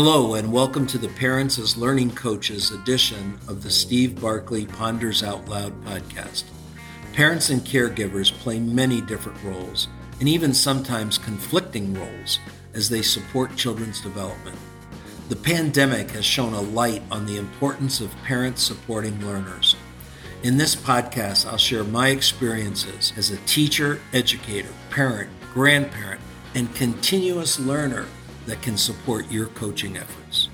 Hello, and welcome to the Parents as Learning Coaches edition of the Steve Barkley Ponders Out Loud podcast. Parents and caregivers play many different roles, and even sometimes conflicting roles, as they support children's development. The pandemic has shone a light on the importance of parents supporting learners. In this podcast, I'll share my experiences as a teacher, educator, parent, grandparent, and continuous learner that can support your coaching efforts.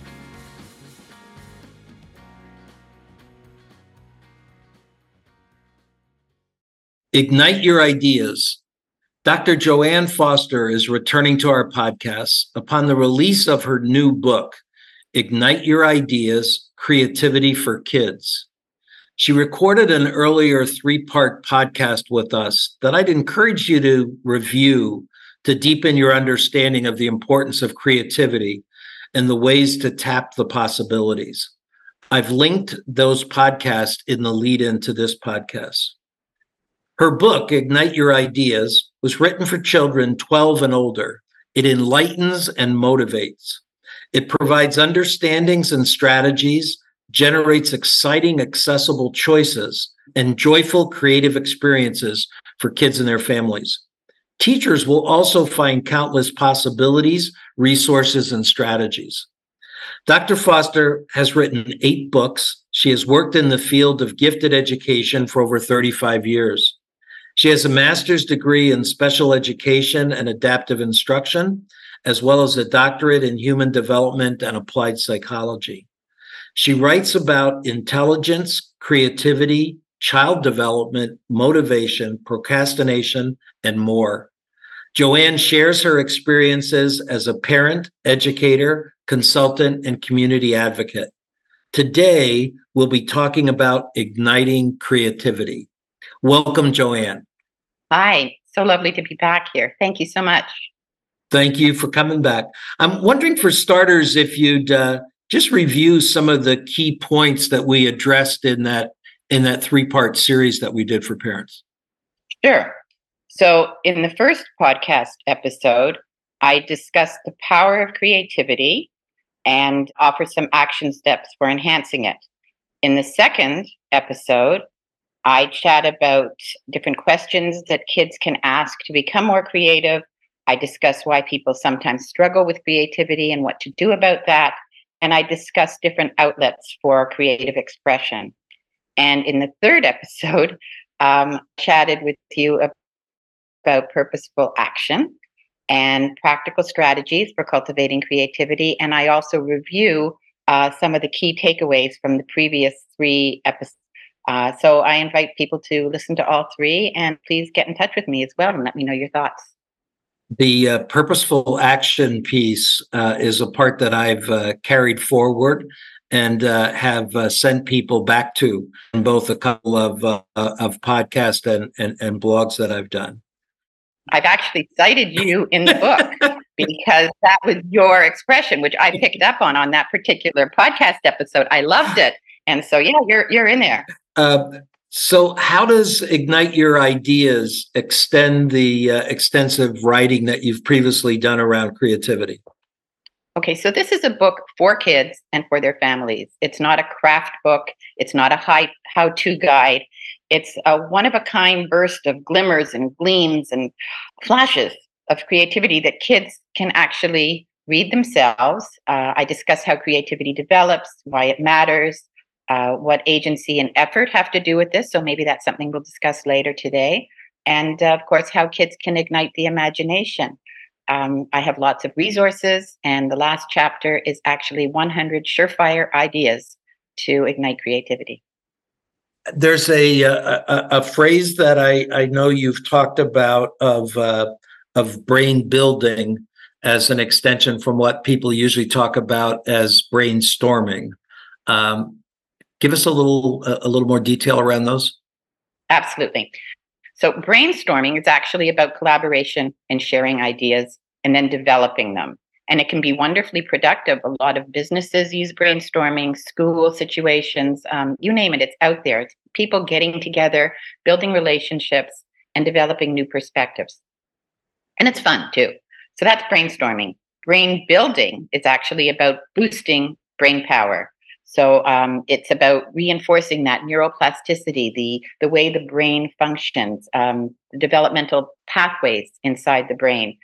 Ignite your ideas. Dr. Joanne Foster is returning to our podcast upon the release of her new book, Ignite Your Ideas Creativity for Kids. She recorded an earlier three part podcast with us that I'd encourage you to review to deepen your understanding of the importance of creativity and the ways to tap the possibilities. I've linked those podcasts in the lead in to this podcast. Her book, Ignite Your Ideas, was written for children 12 and older. It enlightens and motivates. It provides understandings and strategies, generates exciting, accessible choices, and joyful creative experiences for kids and their families. Teachers will also find countless possibilities, resources, and strategies. Dr. Foster has written eight books. She has worked in the field of gifted education for over 35 years. She has a master's degree in special education and adaptive instruction, as well as a doctorate in human development and applied psychology. She writes about intelligence, creativity, child development, motivation, procrastination, and more. Joanne shares her experiences as a parent, educator, consultant, and community advocate. Today, we'll be talking about igniting creativity. Welcome, Joanne. Hi, so lovely to be back here. Thank you so much. Thank you for coming back. I'm wondering, for starters, if you'd uh, just review some of the key points that we addressed in that in that three part series that we did for parents? Sure. So, in the first podcast episode, I discussed the power of creativity and offer some action steps for enhancing it. In the second episode, I chat about different questions that kids can ask to become more creative. I discuss why people sometimes struggle with creativity and what to do about that. And I discuss different outlets for creative expression. And in the third episode, um, chatted with you about purposeful action and practical strategies for cultivating creativity. And I also review uh, some of the key takeaways from the previous three episodes. Uh, so I invite people to listen to all three and please get in touch with me as well and let me know your thoughts. The uh, purposeful action piece uh, is a part that I've uh, carried forward and uh, have uh, sent people back to both a couple of uh, of podcasts and, and, and blogs that I've done. I've actually cited you in the book because that was your expression, which I picked up on on that particular podcast episode. I loved it, and so yeah, you're you're in there. Uh, so, how does ignite your ideas extend the uh, extensive writing that you've previously done around creativity? Okay, so this is a book for kids and for their families. It's not a craft book, it's not a how to guide. It's a one of a kind burst of glimmers and gleams and flashes of creativity that kids can actually read themselves. Uh, I discuss how creativity develops, why it matters, uh, what agency and effort have to do with this. So maybe that's something we'll discuss later today. And uh, of course, how kids can ignite the imagination. Um, I have lots of resources, and the last chapter is actually 100 surefire ideas to ignite creativity. There's a a, a phrase that I, I know you've talked about of uh, of brain building as an extension from what people usually talk about as brainstorming. Um, give us a little a little more detail around those. Absolutely. So, brainstorming is actually about collaboration and sharing ideas and then developing them. And it can be wonderfully productive. A lot of businesses use brainstorming, school situations, um, you name it, it's out there. It's people getting together, building relationships, and developing new perspectives. And it's fun too. So that's brainstorming. brain building is actually about boosting brain power. So um, it's about reinforcing that neuroplasticity, the the way the brain functions, um, the developmental pathways inside the brain,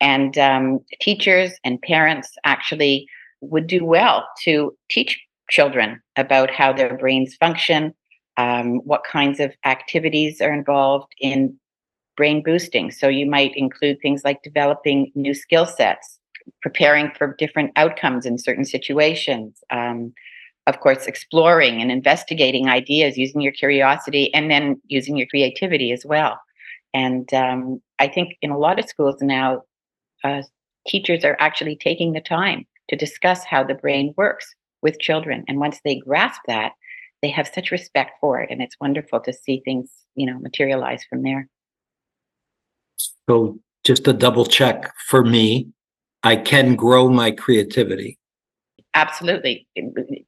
and um, teachers and parents actually would do well to teach children about how their brains function, um, what kinds of activities are involved in brain boosting. So you might include things like developing new skill sets, preparing for different outcomes in certain situations. Of course, exploring and investigating ideas using your curiosity and then using your creativity as well. And um, I think in a lot of schools now, uh, teachers are actually taking the time to discuss how the brain works with children. And once they grasp that, they have such respect for it. And it's wonderful to see things, you know, materialize from there. So just a double check for me, I can grow my creativity. Absolutely.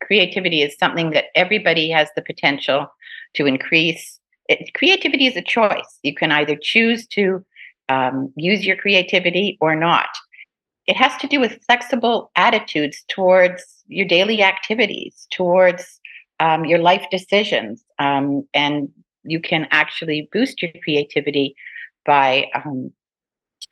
Creativity is something that everybody has the potential to increase. It, creativity is a choice. You can either choose to um, use your creativity or not. It has to do with flexible attitudes towards your daily activities, towards um, your life decisions. Um, and you can actually boost your creativity by um,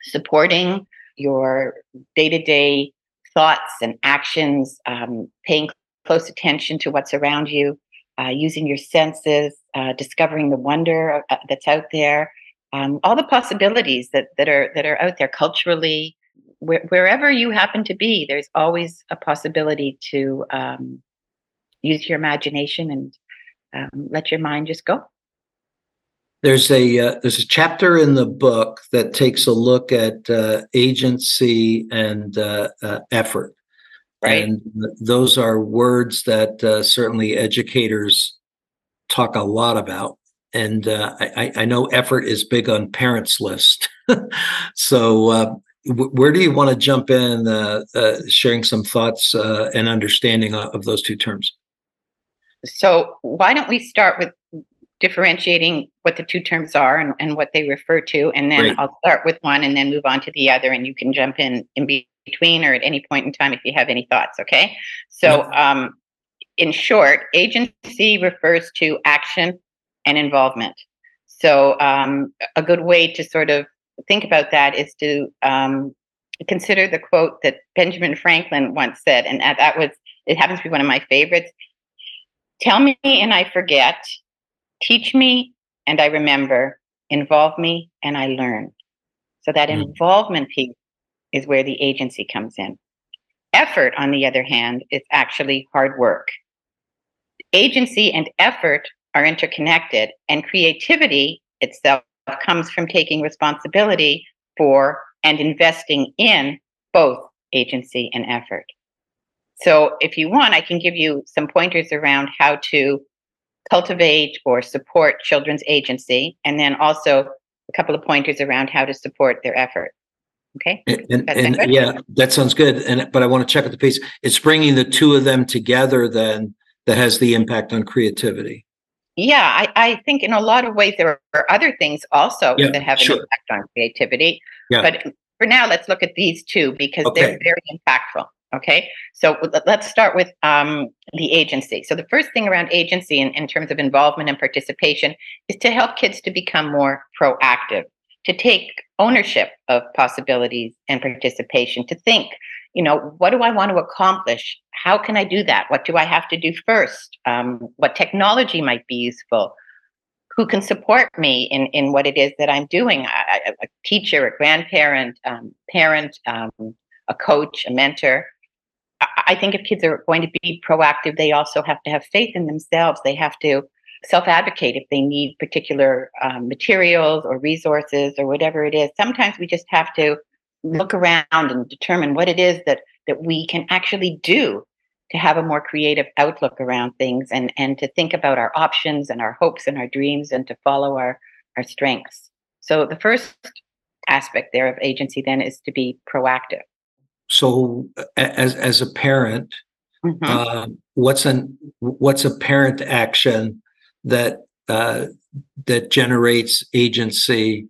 supporting your day to day thoughts and actions, um, paying close attention to what's around you, uh, using your senses, uh, discovering the wonder uh, that's out there, um, all the possibilities that, that are that are out there culturally. Wh- wherever you happen to be, there's always a possibility to um, use your imagination and um, let your mind just go. There's a uh, there's a chapter in the book that takes a look at uh, agency and uh, uh effort, right. and those are words that uh, certainly educators talk a lot about. And uh, I, I, know effort is big on parents' list. so, w- where do you want to jump in, sharing some thoughts and understanding of those two terms? So, why don't we start with differentiating what the two terms are and, and what they refer to. And then I'll start with one and then move on to the other. And you can jump in in between or at any point in time if you have any thoughts. Okay. So, um, in short, agency refers to action and involvement. So, um, a good way to sort of think about that is to um, consider the quote that Benjamin Franklin once said, and that was it happens to be one of my favorites. Tell me and I forget, teach me and I remember, involve me and I learn. So that mm. involvement piece is where the agency comes in. Effort, on the other hand, is actually hard work. Agency and effort are interconnected, and creativity itself comes from taking responsibility for and investing in both agency and effort. So, if you want, I can give you some pointers around how to cultivate or support children's agency, and then also a couple of pointers around how to support their effort. Okay. And, and, and yeah, that sounds good. And but I want to check at the piece. It's bringing the two of them together then that has the impact on creativity. Yeah, I, I think in a lot of ways there are other things also yeah, that have an impact on creativity. Yeah. But for now, let's look at these two because okay. they're very impactful. Okay, so let's start with um, the agency. So the first thing around agency in, in terms of involvement and participation is to help kids to become more proactive, to take ownership of possibilities and participation, to think, you know, what do I want to accomplish? How can I do that? What do I have to do first? Um, what technology might be useful? Who can support me in, in what it is that I'm doing? A, teacher, a grandparent, um, parent, um, a coach, a mentor. I think if kids are going to be proactive, they also have to have faith in themselves. They have to self advocate if they need particular um, materials or resources or whatever it is. Sometimes we just have to look around and determine what it is that that we can actually do to have a more creative outlook around things and and to think about our options and our hopes and our dreams and to follow our our strengths. So the first aspect there of agency then is to be proactive so as as a parent mm-hmm. uh, what's an what's a parent action that uh, that generates agency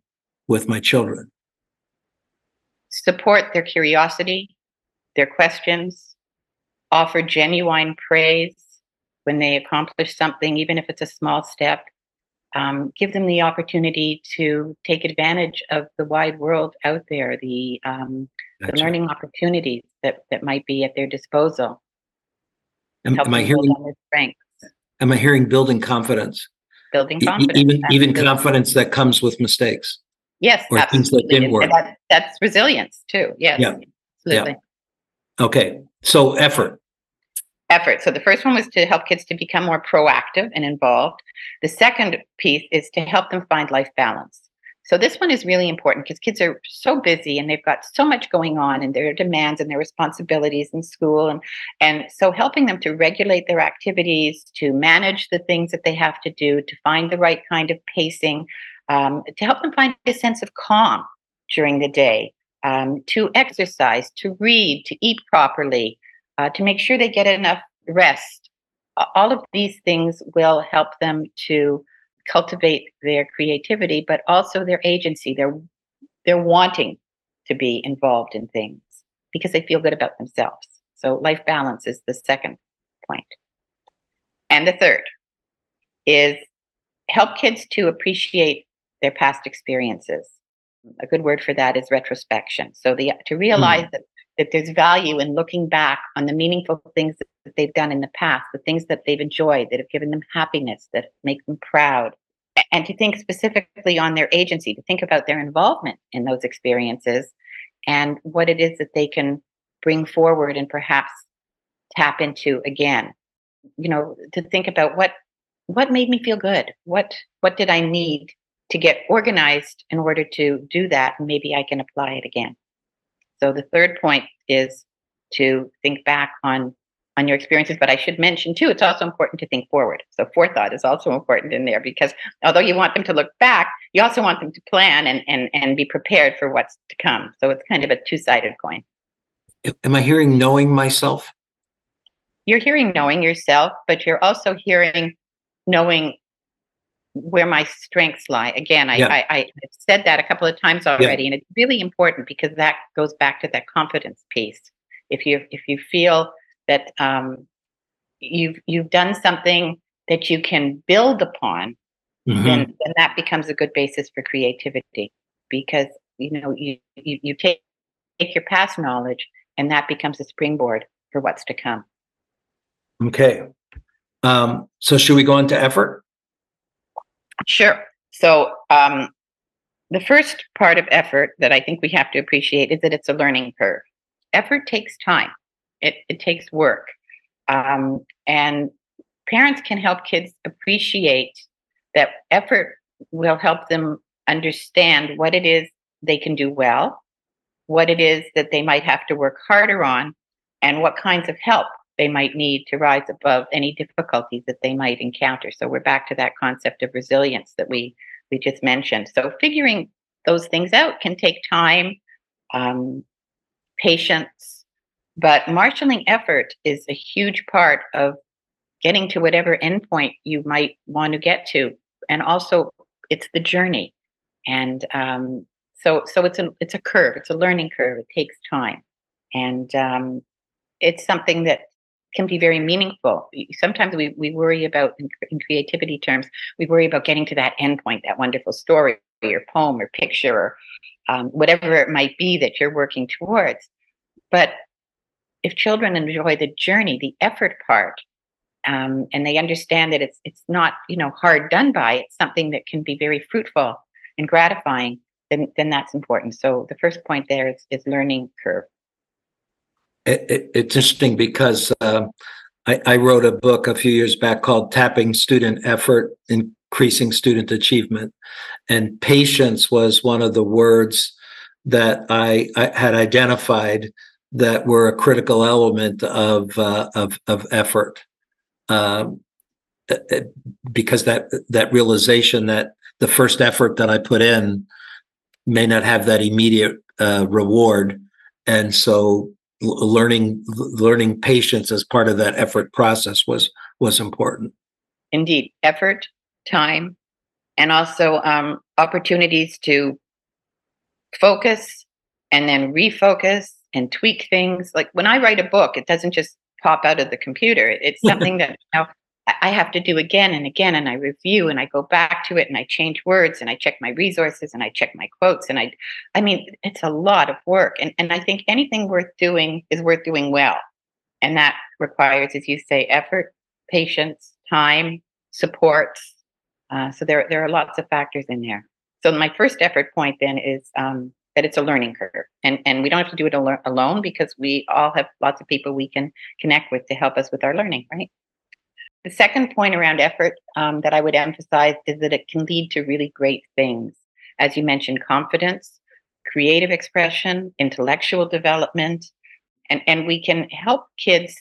with my children support their curiosity their questions, offer genuine praise when they accomplish something, even if it's a small step. Um, give them the opportunity to take advantage of the wide world out there, the, um, gotcha. the learning opportunities that, that might be at their disposal. Am, am I hearing strengths? Am I hearing building confidence? Building confidence. even even confidence that comes with mistakes. Yes, or things that didn't work. That, that's resilience too. Yes, yeah. absolutely. Yeah. Okay, so effort. Effort. So the first one was to help kids to become more proactive and involved. The second piece is to help them find life balance. So this one is really important because kids are so busy and they've got so much going on and their demands and their responsibilities in school and and so helping them to regulate their activities, to manage the things that they have to do, to find the right kind of pacing, um, to help them find a sense of calm during the day, um, to exercise, to read, to eat properly, uh, to make sure they get enough rest. All of these things will help them to cultivate their creativity, but also their agency. They're they're wanting to be involved in things because they feel good about themselves. So life balance is the second point. And the third is help kids to appreciate their past experiences. A good word for that is retrospection. So the to realize mm. that that there's value in looking back on the meaningful things that they've done in the past, the things that they've enjoyed, that have given them happiness, that make them proud, and to think specifically on their agency, to think about their involvement in those experiences and what it is that they can bring forward and perhaps tap into again. You know, to think about what what made me feel good? What what did I need to get organized in order to do that? And maybe I can apply it again. So the third point is to think back on on your experiences. But I should mention too, it's also important to think forward. So forethought is also important in there because although you want them to look back, you also want them to plan and and and be prepared for what's to come. So it's kind of a two-sided coin. Am I hearing knowing myself? You're hearing knowing yourself, but you're also hearing knowing where my strengths lie. Again, I, yeah. I, I, said that a couple of times already, yeah. and it's really important because that goes back to that confidence piece. If you if you feel that um, you've you've done something that you can build upon, mm-hmm. then, then that becomes a good basis for creativity because you know you you, you take, take your past knowledge and that becomes a springboard for what's to come. Okay. Um, so should we go into effort? Sure. So um, the first part of effort that I think we have to appreciate is that it's a learning curve. Effort takes time. It, it takes work. Um, and parents can help kids appreciate that effort will help them understand what it is they can do well, what it is that they might have to work harder on, and what kinds of help they might need to rise above any difficulties that they might encounter. So we're back to that concept of resilience that we we just mentioned. So figuring those things out can take time, um, patience, but marshaling effort is a huge part of getting to whatever endpoint you might want to get to. And also, it's the journey. And um, so, so it's a it's a curve. It's a learning curve. It takes time, and um, it's something that can be very meaningful. Sometimes we, we worry about, in, in creativity terms, we worry about getting to that endpoint, that wonderful story, or poem, or picture, or um, whatever it might be that you're working towards. But if children enjoy the journey, the effort part, um, and they understand that it's it's not you know hard done by, it's something that can be very fruitful and gratifying. Then then that's important. So the first point there is is learning curve. It, it, it's interesting because uh, I, I wrote a book a few years back called "Tapping Student Effort." increasing student achievement and patience was one of the words that I, I, had identified that were a critical element of uh, of, of effort, um, uh, uh, because that that realization that the first effort that I put in may not have that immediate uh, reward, and so learning learning patience as part of that effort process was was important. Indeed, effort, time, and also um, opportunities to focus and then refocus and tweak things. Like when I write a book, it doesn't just pop out of the computer. It's something that you know, I have to do again and again, and I review and I go back to it and I change words and I check my resources and I check my quotes and I, I mean, it's a lot of work. And and I think anything worth doing is worth doing well, and that requires, as you say, effort, patience, time, support. Uh, so there there are lots of factors in there. So my first effort point then is um, that it's a learning curve, and and we don't have to do it al- alone because we all have lots of people we can connect with to help us with our learning, right? The second point around effort um, that I would emphasize is that it can lead to really great things. As you mentioned, confidence, creative expression, intellectual development, and, and we can help kids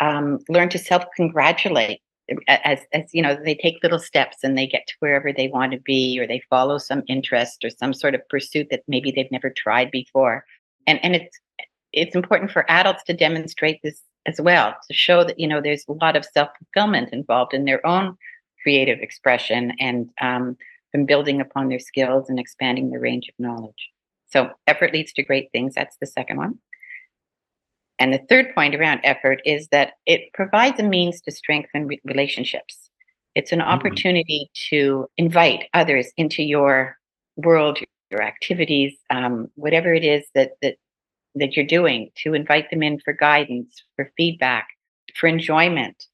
um, learn to self congratulate as, as you know they take little steps and they get to wherever they want to be or they follow some interest or some sort of pursuit that maybe they've never tried before and and it's it's important for adults to demonstrate this as well to show that you know there's a lot of self fulfillment involved in their own creative expression and um, from building upon their skills and expanding their range of knowledge. So effort leads to great things. That's the second one. And the third point around effort is that it provides a means to strengthen re- relationships. It's an opportunity mm-hmm. to invite others into your world, your activities, um, whatever it is that that that you're doing to invite them in for guidance, for feedback, for enjoyment,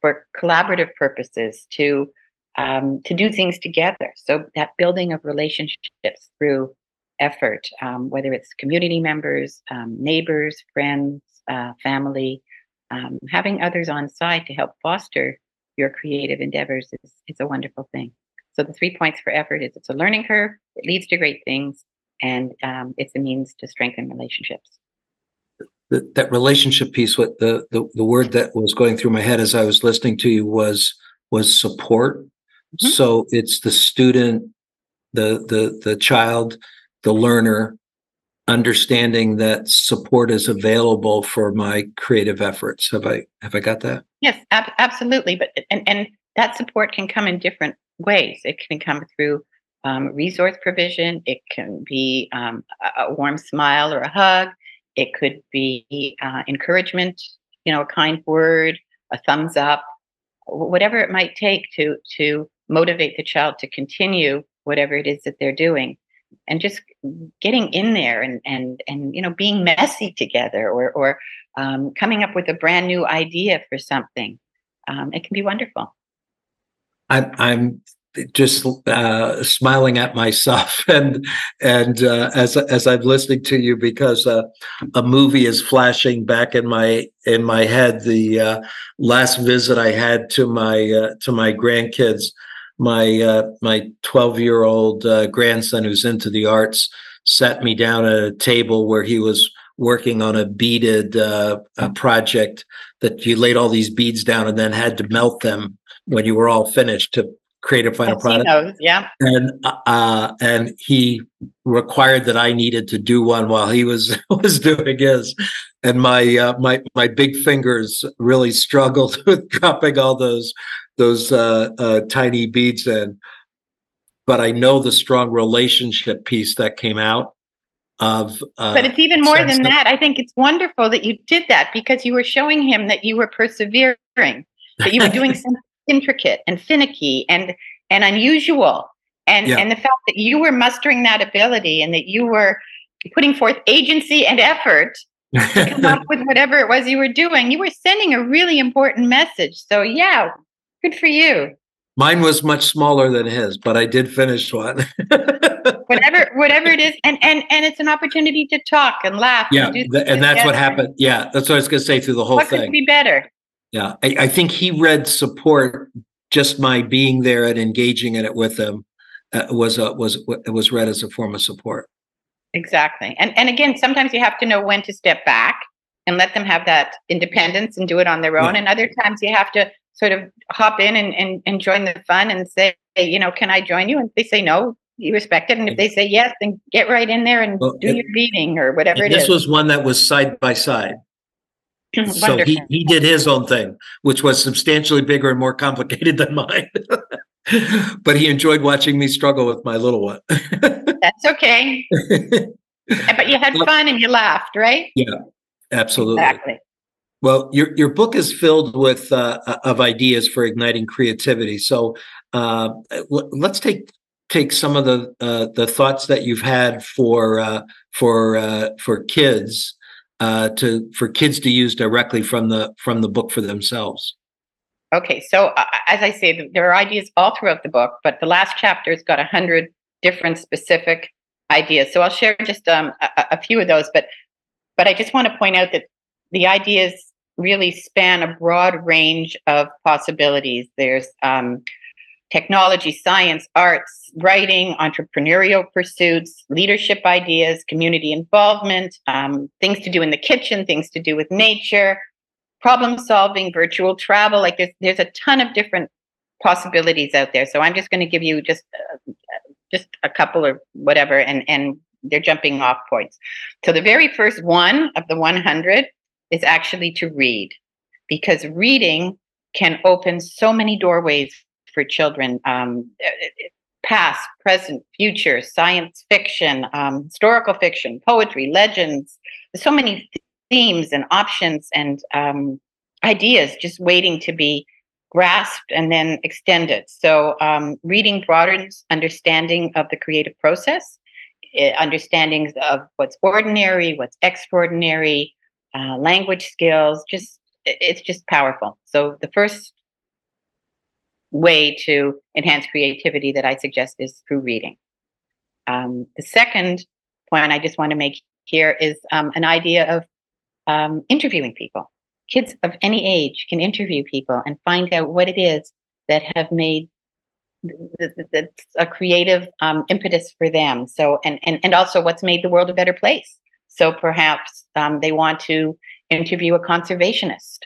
for collaborative purposes, to um, to do things together. So that building of relationships through effort, um, whether it's community members, um, neighbors, friends, uh, family, um, having others on site to help foster your creative endeavors is, is a wonderful thing. So the three points for effort is it's a learning curve, it leads to great things, and um, it's a means to strengthen relationships. The, that relationship piece, what the, the the word that was going through my head as I was listening to you was was support. Mm-hmm. So it's the student, the the the child, the learner, understanding that support is available for my creative efforts. Have I have I got that? Yes, ab- absolutely. But and and that support can come in different ways. It can come through um, resource provision. It can be um, a, warm smile or a hug. It could be uh, encouragement, you know, a kind word, a thumbs up, whatever it might take to to motivate the child to continue whatever it is that they're doing and just getting in there and and and you know being messy together or or um, coming up with a brand new idea for something um, it can be wonderful I'm, I'm just uh, smiling at myself and and uh, as as I'm listening to you because uh, a movie is flashing back in my in my head. The uh, last visit I had to my uh, to my grandkids, my uh, my 12 year old grandson who's into the arts sat me down at a table where he was working on a beaded project that you laid all these beads down and then had to melt them when you were all finished to create a final product. Knows, yeah. And uh, and he required that I needed to do one while he was was doing his, and my uh, my my big fingers really struggled with dropping all those those uh, uh, tiny beads in. But I know the strong relationship piece that came out of. Uh, but it's even more than that. I think it's wonderful that you did that because you were showing him that you were persevering, that you were doing something intricate and finicky and and unusual and yeah. and the fact that you were mustering that ability and that you were putting forth agency and effort to come up with whatever it was you were doing you were sending a really important message so yeah good for you. Mine was much smaller than his but i did finish one. Whatever whatever it is and and and it's an opportunity to talk and laugh yeah and, and that's what happened. Yeah that's what i was going to say through the whole what thing. could be better? Yeah, I, I, think he read support just my being there and engaging in it with him uh, was a, was was read as a form of support. Exactly, and and again, sometimes you have to know when to step back and let them have that independence and do it on their own, yeah. and other times you have to sort of hop in and, and and join the fun and say, hey, you know, can I join you? And if they say no, you respect it, and if they say yes, then get right in there and well, do it, your reading or whatever it this is. was one that was side by side so he, he did his own thing, which was substantially bigger and more complicated than mine. but he enjoyed watching me struggle with my little one. That's okay. but you had fun and you laughed, right? Yeah, absolutely. Exactly. Well, your your book is filled with uh, of ideas for igniting creativity. So uh, let's take take some of the uh, the thoughts that you've had for uh, for uh, for kids uh, to for kids to use directly from the from the book for themselves. Okay, so uh, as I say, there are ideas all throughout the book, but the last chapter's got a hundred different specific ideas. So I'll share just um, a, a few of those, but but I just want to point out that the ideas really span a broad range of possibilities. There's um, technology, science, arts, writing, entrepreneurial pursuits, leadership ideas, community involvement, um, things to do in the kitchen, things to do with nature, problem solving, virtual travel. Like there's there's a ton of different possibilities out there. So I'm just going to give you just uh, just a couple or whatever, and and they're jumping off points. So the very first one of the 100 is actually to read, because reading can open so many doorways for children um, past, present, future, science fiction, um, historical fiction, poetry, legends, so many themes and options and um, ideas just waiting to be grasped and then extended. So, um, reading broadens understanding of the creative process, eh, understandings of what's ordinary, what's extraordinary, uh, language skills. Just it's just powerful. So, the first way to enhance creativity that I suggest is through reading. Um, the second point I just want to make here is um, an idea of um, interviewing people. Kids of any age can interview people and find out what it is that have made that's a creative um, impetus for them. So, and, and and also what's made the world a better place. So perhaps um, they want to interview a conservationist,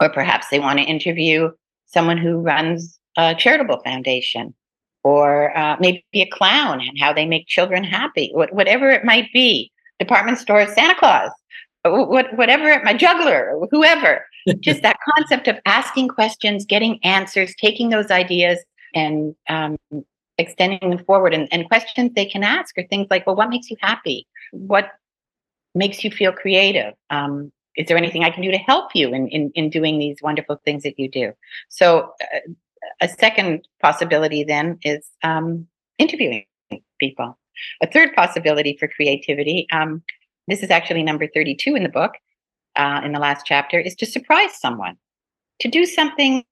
or perhaps they want to interview someone who runs a charitable foundation or uh, maybe a clown and how they make children happy, whatever it might be. Department store, Santa Claus, whatever it might, juggler, whoever. Just that concept of asking questions, getting answers, taking those ideas and um, extending them forward. And, and questions they can ask are things like, well, what makes you happy? What makes you feel creative? Um, is there anything I can do to help you in, in, in doing these wonderful things that you do? So, uh, a second possibility then is um, interviewing people. A third possibility for creativity, um, this is actually number 32 in the book, uh, in the last chapter, is to surprise someone, to do something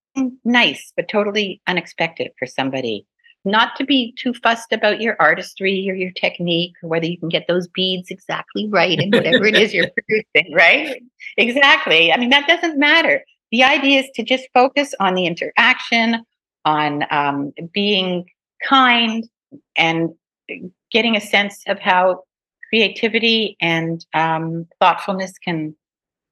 nice but totally unexpected for somebody not to be too fussed about your artistry or your technique or whether you can get those beads exactly right and whatever it is you're producing, right? Exactly. I mean, that doesn't matter. The idea is to just focus on the interaction, on um, being kind, and getting a sense of how creativity and um, thoughtfulness can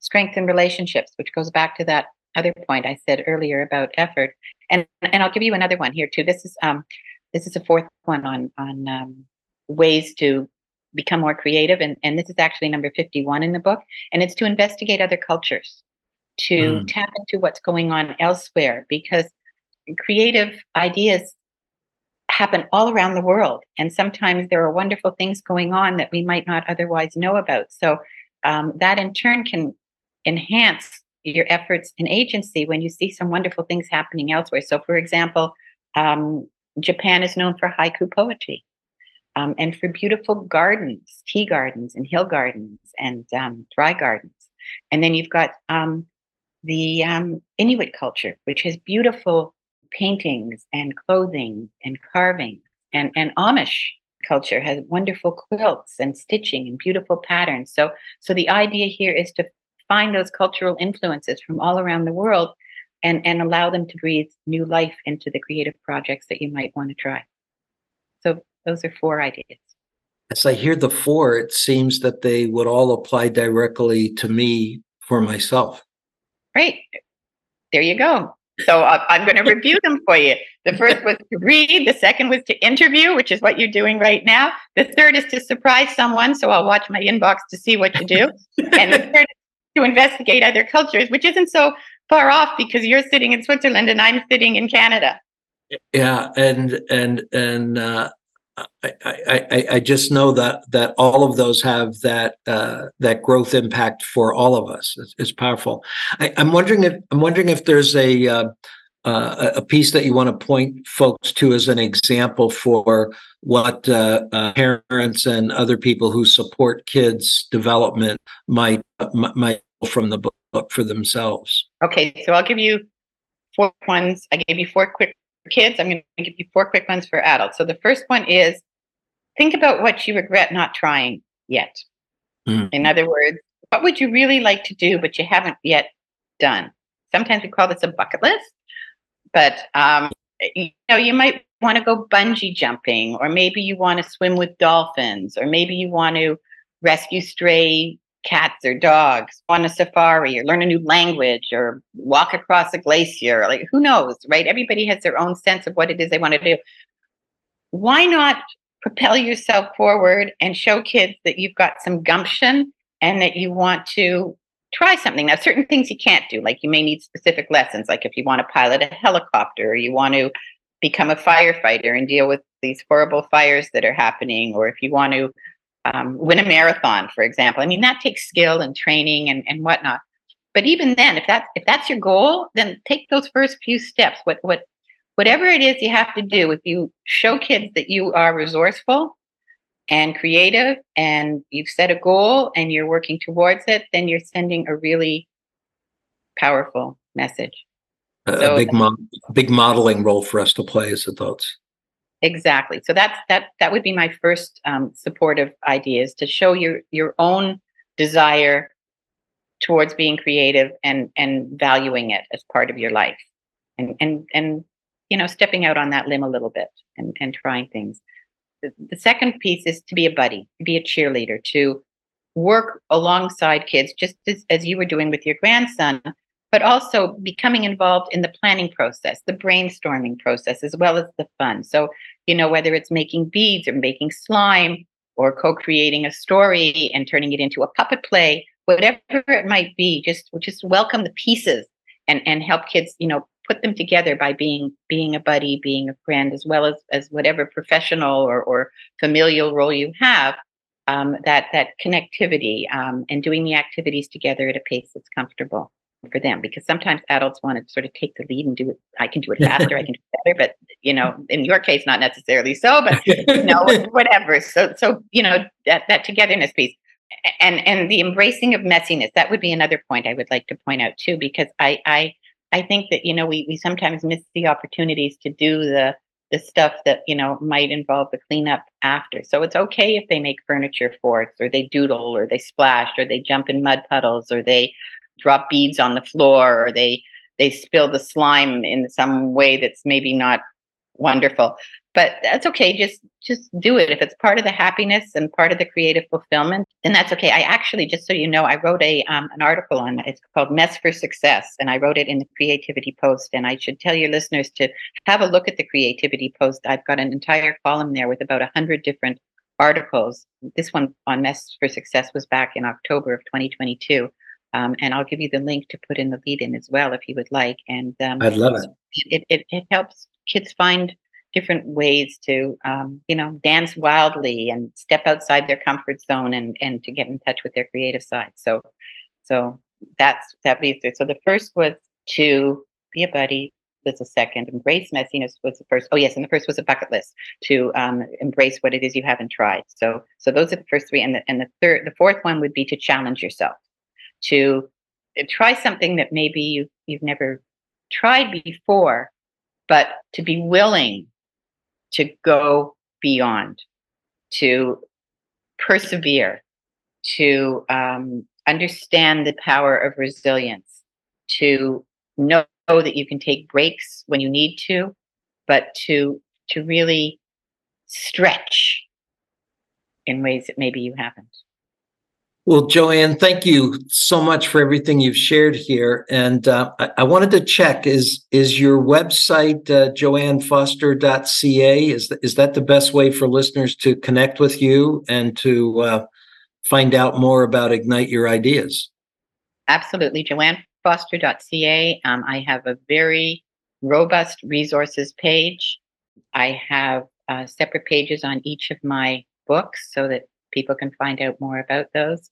strengthen relationships, which goes back to that other point I said earlier about effort. And and I'll give you another one here too. This is um this is a fourth one on on um, ways to become more creative, and and this is actually number fifty one in the book, and it's to investigate other cultures, to mm. tap into what's going on elsewhere, because creative ideas happen all around the world, and sometimes there are wonderful things going on that we might not otherwise know about. So um, that in turn can enhance your efforts and agency when you see some wonderful things happening elsewhere. So, for example, um, Japan is known for haiku poetry um, and for beautiful gardens, tea gardens and hill gardens and um, dry gardens. And then you've got um, the um, Inuit culture, which has beautiful paintings and clothing and carving. And, and Amish culture has wonderful quilts and stitching and beautiful patterns. So, so the idea here is to find those cultural influences from all around the world and, and allow them to breathe new life into the creative projects that you might want to try. So those are four ideas. As I hear the four, it seems that they would all apply directly to me for myself. Great. There you go. So uh, I'm going to review them for you. The first was to read. The second was to interview, which is what you're doing right now. The third is to surprise someone. So I'll watch my inbox to see what you do. and the third to investigate other cultures, which isn't so far off because you're sitting in Switzerland and I'm sitting in Canada. Yeah, and and and uh, I, I, I just know that that all of those have that uh, that growth impact for all of us. It's, it's powerful. I, am wondering if I'm wondering if there's a uh, uh, a piece that you want to point folks to as an example for what uh, uh, parents and other people who support kids' development might might from the book for themselves. Okay, so I'll give you four ones. I gave you four quick kids. I'm going to give you four quick ones for adults. So the first one is think about what you regret not trying yet. Mm. In other words, what would you really like to do, but you haven't yet done? Sometimes we call this a bucket list, but um, you know, you might want to go bungee jumping, or maybe you want to swim with dolphins, or maybe you want to rescue stray cats or dogs, on a safari or learn a new language or walk across a glacier. Like, who knows, right? Everybody has their own sense of what it is they want to do. Why not propel yourself forward and show kids that you've got some gumption and that you want to try something? Now, certain things you can't do, like you may need specific lessons, like if you want to pilot a helicopter or you want to become a firefighter and deal with these horrible fires that are happening, or if you want to um, win a marathon, for example. I mean, that takes skill and training and, and whatnot. But even then, if that's if that's your goal, then take those first few steps. What what whatever it is you have to do, if you show kids that you are resourceful and creative and you've set a goal and you're working towards it, then you're sending a really powerful message. A, so, big mo- big modeling role for us to play as adults. Exactly. So that's that that would be my first um, supportive idea is to show your your own desire towards being creative and and valuing it as part of your life and and and you know stepping out on that limb a little bit and and trying things the, the second piece is to be a buddy to be a cheerleader to work alongside kids just as, as you were doing with your grandson but also becoming involved in the planning process, the brainstorming process, as well as the fun. So, you know, whether it's making beads or making slime or co creating a story and turning it into a puppet play, whatever it might be, just, just welcome the pieces and, and help kids, you know, put them together by being being a buddy, being a friend, as well as as whatever professional or, or familial role you have. Um, that that connectivity um, and doing the activities together at a pace that's comfortable for them because sometimes adults want to sort of take the lead and do it i can do it faster i can do it better but you know in your case not necessarily so but you know whatever. So so you know that that togetherness piece. And and the embracing of messiness that would be another point i would like to point out too because i i i think that you know we we sometimes miss the opportunities to do the the stuff that you know might involve the cleanup after. So it's okay if they make furniture forts or they doodle or they splash or they jump in mud puddles or they drop beads on the floor or they they spill the slime in some way that's maybe not wonderful. But that's okay just just do it. If it's part of the happiness and part of the creative fulfillment then that's okay. I actually just so you know i wrote a um, an article on it's called mess for success and i wrote it in the creativity post. And i should tell your listeners to have a look at the creativity post. I've got an entire column there with about 100 different articles. This one on mess for success was back in october of 2022 um, and I'll give you the link to put in the lead in as well if you would like. And um, I'd love it. It, it. it helps kids find different ways to, um, you know, dance wildly and step outside their comfort zone and and to get in touch with their creative side. So, so that's that leads there. So the first was to be a buddy. Was the second. Embrace messiness was the first. Oh yes, and the first was a bucket list to um, embrace what it is you haven't tried. So so those are the first three, and the and the third, the fourth one would be to challenge yourself to uh, try something that maybe you, you've never tried before, but to be willing to go beyond, to persevere, to um, understand the power of resilience, to know that you can take breaks when you need to, but to to really stretch in ways that maybe you haven't. Well, Joanne, thank you so much for everything you've shared here. And uh, I, I, wanted to check: is is your website uh, joannefoster.ca? Is th- is that the best way for listeners to connect with you and to uh, find out more about Ignite Your Ideas? Absolutely, joannefoster.ca. Um, I have a very robust resources page. I have uh, separate pages on each of my books so that people can find out more about those.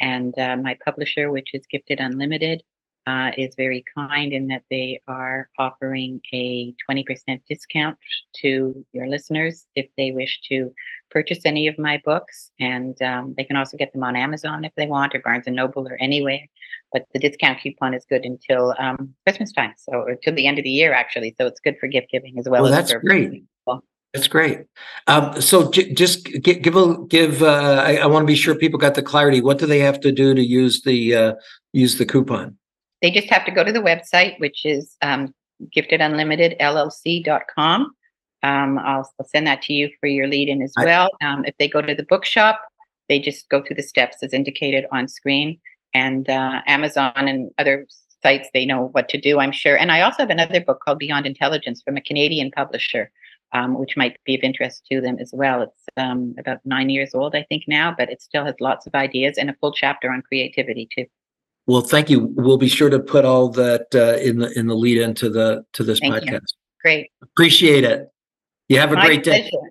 And uh, my publisher, which is Gifted Unlimited, uh, is very kind in that they are offering a 20% discount to your listeners if they wish to purchase any of my books. And um, they can also get them on Amazon if they want, or Barnes and Noble, or anywhere. But the discount coupon is good until um, Christmas time, so or till the end of the year, actually. So it's good for gift giving as well. Well, as that's great. That's great. Um, so j- just gi- give a give. Uh, I, I want to be sure people got the clarity. What do they have to do to use the uh, use the coupon? They just have to go to the website, which is um, giftedunlimitedllc.com. Um, I'll, I'll send that to you for your lead in as I- well. Um, if they go to the bookshop, they just go through the steps as indicated on screen. And uh, Amazon and other sites, they know what to do, I'm sure. And I also have another book called Beyond Intelligence from a Canadian publisher, um, which might be of interest to them as well. It's um, about nine years old, I think, now, but it still has lots of ideas and a full chapter on creativity, too. Well, thank you. We'll be sure to put all that uh, in the in the lead into the to this Thank you. podcast. Great. Appreciate it. You have a My great day. pleasure.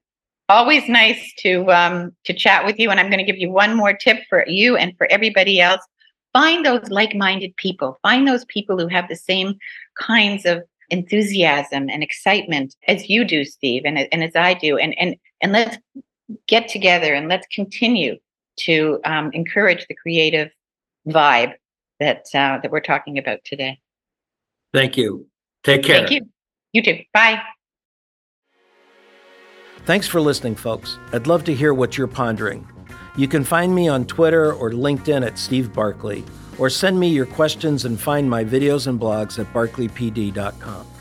Always nice to um, to chat with you, and I'm going to give you one more tip for you and for everybody else. Find those like-minded people. Find those people who have the same kinds of enthusiasm and excitement as you do, Steve, and and as I do, and and and let's get together and let's continue to um, encourage the creative vibe that uh, that we're talking about today. Thank you. Take care. Thank you. You too. Bye. Thanks for listening, folks. I'd love to hear what you're pondering. You can find me on Twitter or LinkedIn at Steve Barkley, or send me your questions and find my videos and blogs at barkleypd.com.